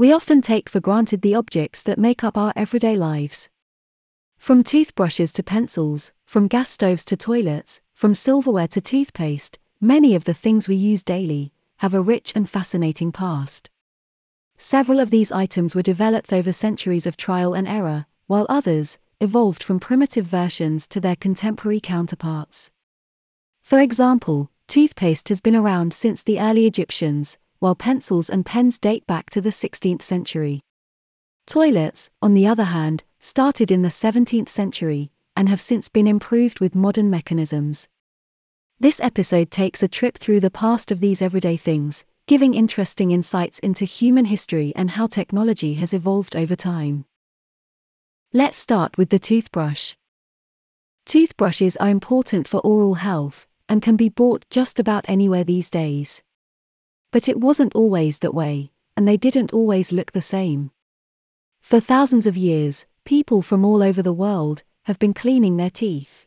We often take for granted the objects that make up our everyday lives. From toothbrushes to pencils, from gas stoves to toilets, from silverware to toothpaste, many of the things we use daily have a rich and fascinating past. Several of these items were developed over centuries of trial and error, while others evolved from primitive versions to their contemporary counterparts. For example, toothpaste has been around since the early Egyptians, while pencils and pens date back to the 16th century. Toilets, on the other hand, started in the 17th century and have since been improved with modern mechanisms. This episode takes a trip through the past of these everyday things, giving interesting insights into human history and how technology has evolved over time. Let's start with the toothbrush. Toothbrushes are important for oral health and can be bought just about anywhere these days. But it wasn't always that way, and they didn't always look the same. For thousands of years, people from all over the world have been cleaning their teeth.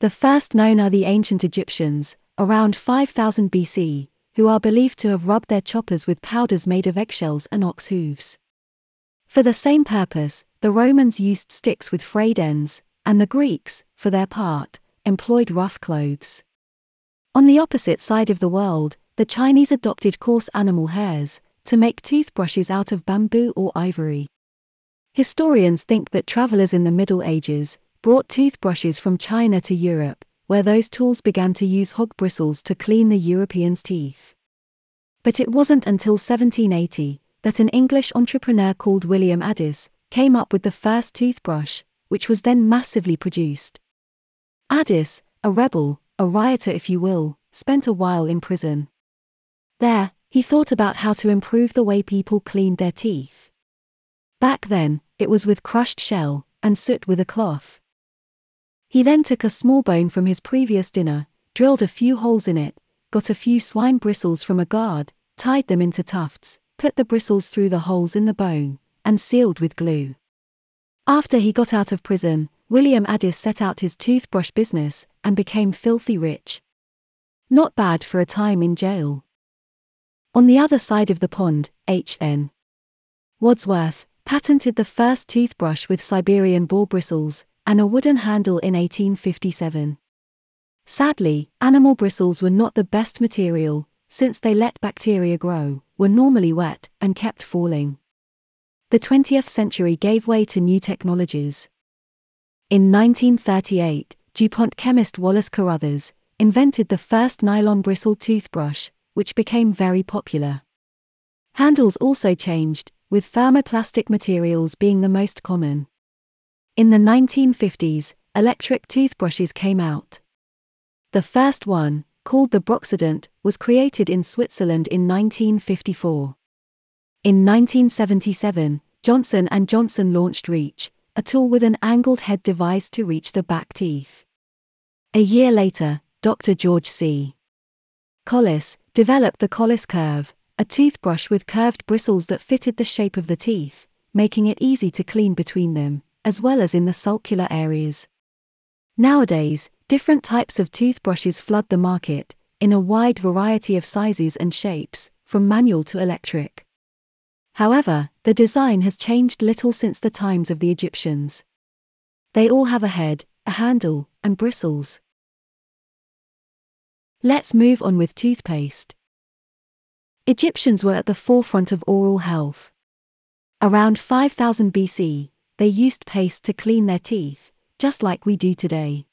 The first known are the ancient Egyptians, around 5000 BC, who are believed to have rubbed their choppers with powders made of eggshells and ox hooves. For the same purpose, the Romans used sticks with frayed ends, and the Greeks, for their part, employed rough clothes. On the opposite side of the world, the Chinese adopted coarse animal hairs to make toothbrushes out of bamboo or ivory. Historians think that travelers in the Middle Ages brought toothbrushes from China to Europe, where those tools began to use hog bristles to clean the Europeans' teeth. But it wasn't until 1780 that an English entrepreneur called William Addis came up with the first toothbrush, which was then massively produced. Addis, a rebel, a rioter if you will, spent a while in prison. There, he thought about how to improve the way people cleaned their teeth. Back then, it was with crushed shell and soot with a cloth. He then took a small bone from his previous dinner, drilled a few holes in it, got a few swine bristles from a guard, tied them into tufts, put the bristles through the holes in the bone, and sealed with glue. After he got out of prison, William Addis set out his toothbrush business and became filthy rich. Not bad for a time in jail. On the other side of the pond, H.N. Wadsworth patented the first toothbrush with Siberian boar bristles, and a wooden handle in 1857. Sadly, animal bristles were not the best material, since they let bacteria grow, were normally wet, and kept falling. The 20th century gave way to new technologies. In 1938, DuPont chemist Wallace Carothers invented the first nylon bristle toothbrush, which became very popular. Handles also changed, with thermoplastic materials being the most common. In the 1950s, electric toothbrushes came out. The first one, called the Broxodent, was created in Switzerland in 1954. In 1977, Johnson & Johnson launched Reach, a tool with an angled head device to reach the back teeth. A year later, Dr. George C. Collis developed the Collis Curve, a toothbrush with curved bristles that fitted the shape of the teeth, making it easy to clean between them as well as in the sulcular areas. Nowadays, different types of toothbrushes flood the market, in a wide variety of sizes and shapes, from manual to electric. However, the design has changed little since the times of the Egyptians. They all have a head, a handle, and bristles. Let's move on with toothpaste. Egyptians were at the forefront of oral health. Around 5000 BC, they used paste to clean their teeth, just like we do today.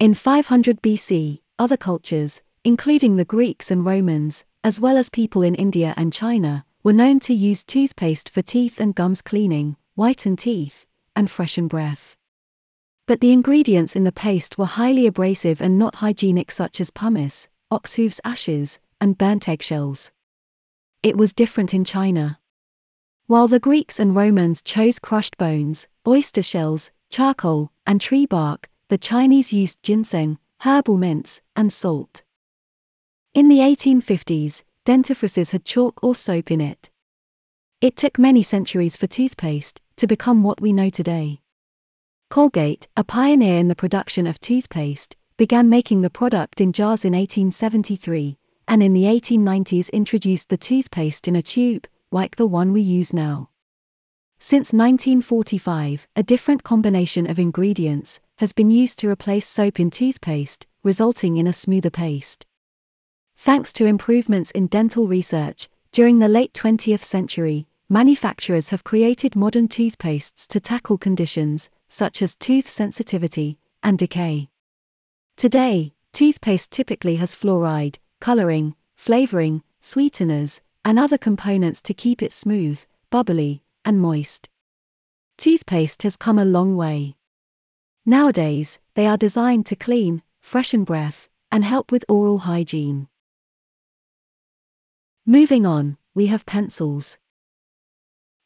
In 500 BC, other cultures, including the Greeks and Romans, as well as people in India and China, were known to use toothpaste for teeth and gums cleaning, whiten teeth, and freshen breath. But the ingredients in the paste were highly abrasive and not hygienic, such as pumice, ox hooves ashes, and burnt eggshells. It was different in China. While the Greeks and Romans chose crushed bones, oyster shells, charcoal, and tree bark, the Chinese used ginseng, herbal mints, and salt. In the 1850s, dentifrices had chalk or soap in it. It took many centuries for toothpaste to become what we know today. Colgate, a pioneer in the production of toothpaste, began making the product in jars in 1873, and in the 1890s introduced the toothpaste in a tube, like the one we use now. Since 1945, a different combination of ingredients has been used to replace soap in toothpaste, resulting in a smoother paste. Thanks to improvements in dental research, during the late 20th century, manufacturers have created modern toothpastes to tackle conditions such as tooth sensitivity and decay. Today, toothpaste typically has fluoride, coloring, flavoring, sweeteners, and other components to keep it smooth, bubbly, and moist. Toothpaste has come a long way. Nowadays, they are designed to clean, freshen breath, and help with oral hygiene. Moving on, we have pencils.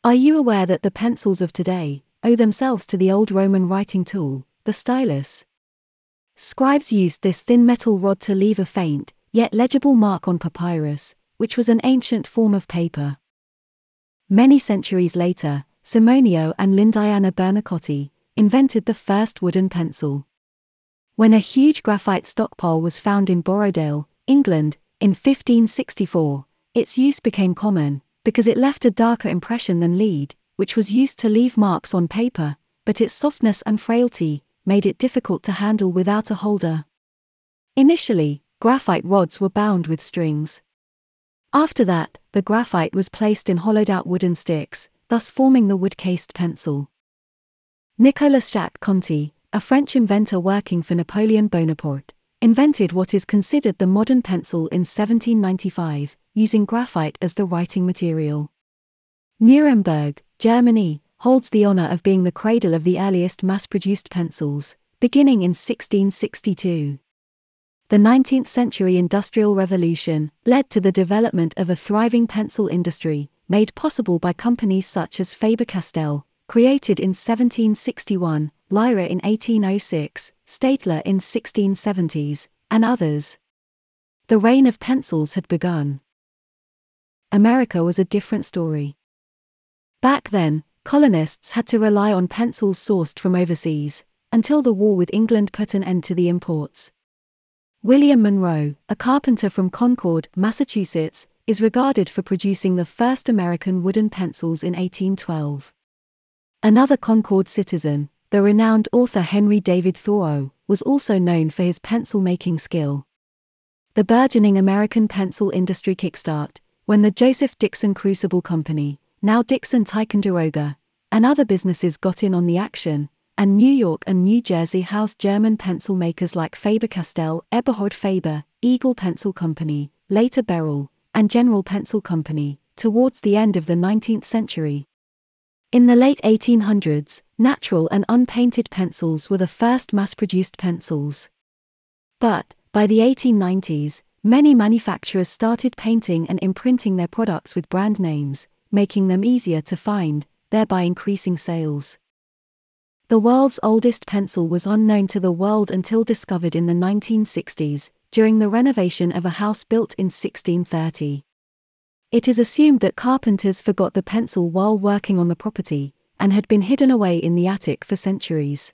Are you aware that the pencils of today owe themselves to the old Roman writing tool, the stylus? Scribes used this thin metal rod to leave a faint, yet legible mark on papyrus, which was an ancient form of paper. Many centuries later, Simonio and Lyndiana Bernacotti invented the first wooden pencil. When a huge graphite stockpile was found in Borrowdale, England, in 1564, its use became common, because it left a darker impression than lead, which was used to leave marks on paper, but its softness and frailty made it difficult to handle without a holder. Initially, graphite rods were bound with strings. After that, the graphite was placed in hollowed out wooden sticks, thus forming the wood cased pencil. Nicolas Jacques Conté, a French inventor working for Napoleon Bonaparte, invented what is considered the modern pencil in 1795, using graphite as the writing material. Nuremberg, Germany, holds the honor of being the cradle of the earliest mass produced pencils, beginning in 1662. The 19th century Industrial Revolution led to the development of a thriving pencil industry, made possible by companies such as Faber Castell, created in 1761, Lyra in 1806, Staedtler in 1670s, and others. The reign of pencils had begun. America was a different story. Back then, colonists had to rely on pencils sourced from overseas, until the war with England put an end to the imports. William Munroe, a carpenter from Concord, Massachusetts, is regarded for producing the first American wooden pencils in 1812. Another Concord citizen, the renowned author Henry David Thoreau, was also known for his pencil making skill. The burgeoning American pencil industry kickstart when the Joseph Dixon Crucible Company, now Dixon Ticonderoga, and other businesses got in on the action, and New York and New Jersey housed German pencil makers like Faber-Castell, Eberhard Faber, Eagle Pencil Company, later Berol, and General Pencil Company, towards the end of the 19th century. In the late 1800s, natural and unpainted pencils were the first mass-produced pencils. But, by the 1890s, many manufacturers started painting and imprinting their products with brand names, making them easier to find, thereby increasing sales. The world's oldest pencil was unknown to the world until discovered in the 1960s, during the renovation of a house built in 1630. It is assumed that carpenters forgot the pencil while working on the property, and had been hidden away in the attic for centuries.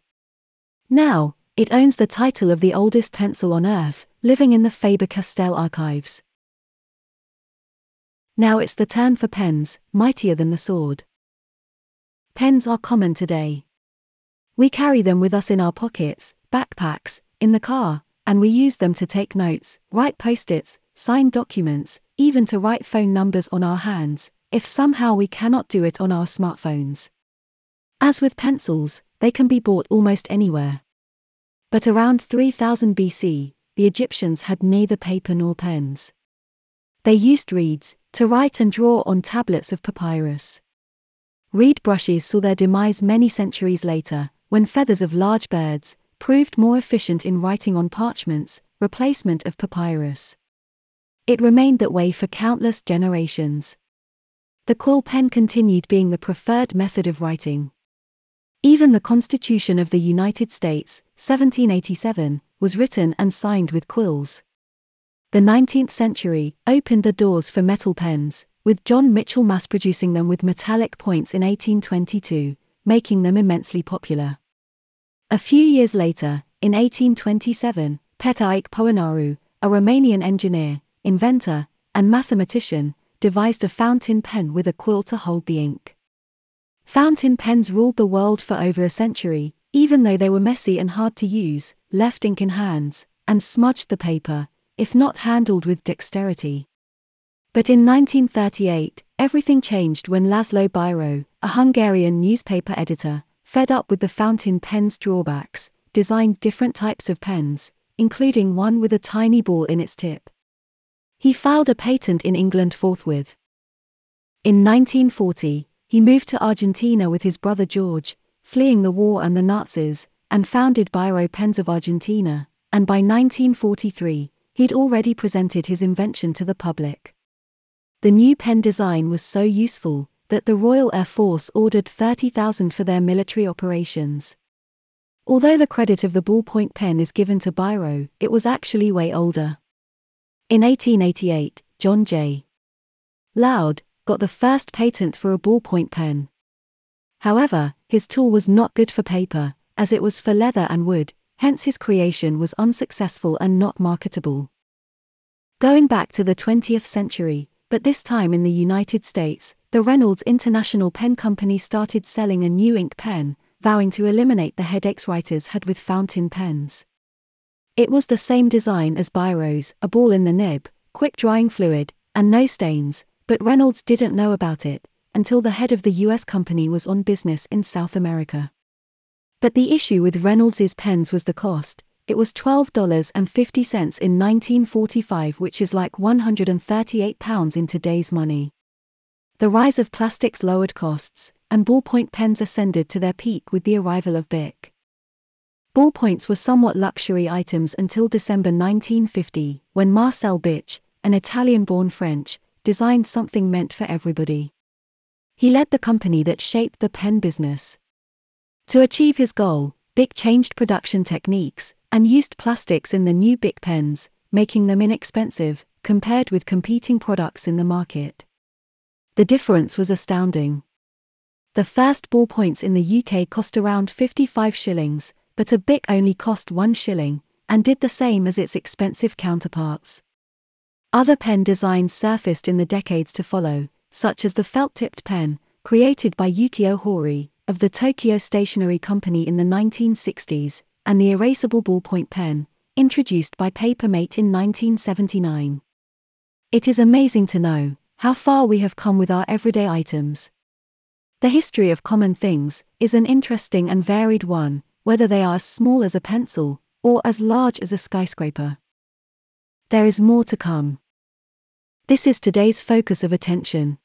Now, it owns the title of the oldest pencil on Earth, living in the Faber Castell archives. Now it's the turn for pens, mightier than the sword. Pens are common today. We carry them with us in our pockets, backpacks, in the car, and we use them to take notes, write post its, sign documents, even to write phone numbers on our hands, if somehow we cannot do it on our smartphones. As with pencils, they can be bought almost anywhere. But around 3000 BC, the Egyptians had neither paper nor pens. They used reeds to write and draw on tablets of papyrus. Reed brushes saw their demise many centuries later, when feathers of large birds proved more efficient in writing on parchments, replacement of papyrus. It remained that way for countless generations. The quill pen continued being the preferred method of writing. Even the Constitution of the United States, 1787, was written and signed with quills. The 19th century opened the doors for metal pens, with John Mitchell mass producing them with metallic points in 1822, making them immensely popular. A few years later, in 1827, Petrache Poenaru, a Romanian engineer, inventor, and mathematician, devised a fountain pen with a quill to hold the ink. Fountain pens ruled the world for over a century, even though they were messy and hard to use, left ink in hands, and smudged the paper, if not handled with dexterity. But in 1938, everything changed when Laszlo Biro, a Hungarian newspaper editor, fed up with the fountain pen's drawbacks, designed different types of pens, including one with a tiny ball in its tip. He filed a patent in England forthwith. In 1940, he moved to Argentina with his brother George, fleeing the war and the Nazis, and founded Biro Pens of Argentina, and by 1943, he'd already presented his invention to the public. The new pen design was so useful that the Royal Air Force ordered 30,000 for their military operations. Although the credit of the ballpoint pen is given to Biro, it was actually way older. In 1888, John J. Loud got the first patent for a ballpoint pen. However, his tool was not good for paper, as it was for leather and wood, hence his creation was unsuccessful and not marketable. Going back to the 20th century, but this time in the United States, the Reynolds International Pen Company started selling a new ink pen, vowing to eliminate the headaches writers had with fountain pens. It was the same design as Biro's, a ball in the nib, quick drying fluid, and no stains, but Reynolds didn't know about it, until the head of the US company was on business in South America. But the issue with Reynolds's pens was the cost. It was $12.50 in 1945, which is like 138 pounds in today's money. The rise of plastics lowered costs, and ballpoint pens ascended to their peak with the arrival of Bic. Ballpoints were somewhat luxury items until December 1950, when Marcel Bich, an Italian born French, designed something meant for everybody. He led the company that shaped the pen business. To achieve his goal, Bic changed production techniques and used plastics in the new Bic pens, making them inexpensive compared with competing products in the market. The difference was astounding. The first ballpoints in the UK cost around 55 shillings, but a Bic only cost 1 shilling, and did the same as its expensive counterparts. Other pen designs surfaced in the decades to follow, such as the felt-tipped pen, created by Yukio Hori, of the Tokyo Stationery Company in the 1960s, and the erasable ballpoint pen, introduced by Papermate in 1979. It is amazing to know how far we have come with our everyday items. The history of common things is an interesting and varied one, whether they are as small as a pencil or as large as a skyscraper. There is more to come. This is today's focus of attention.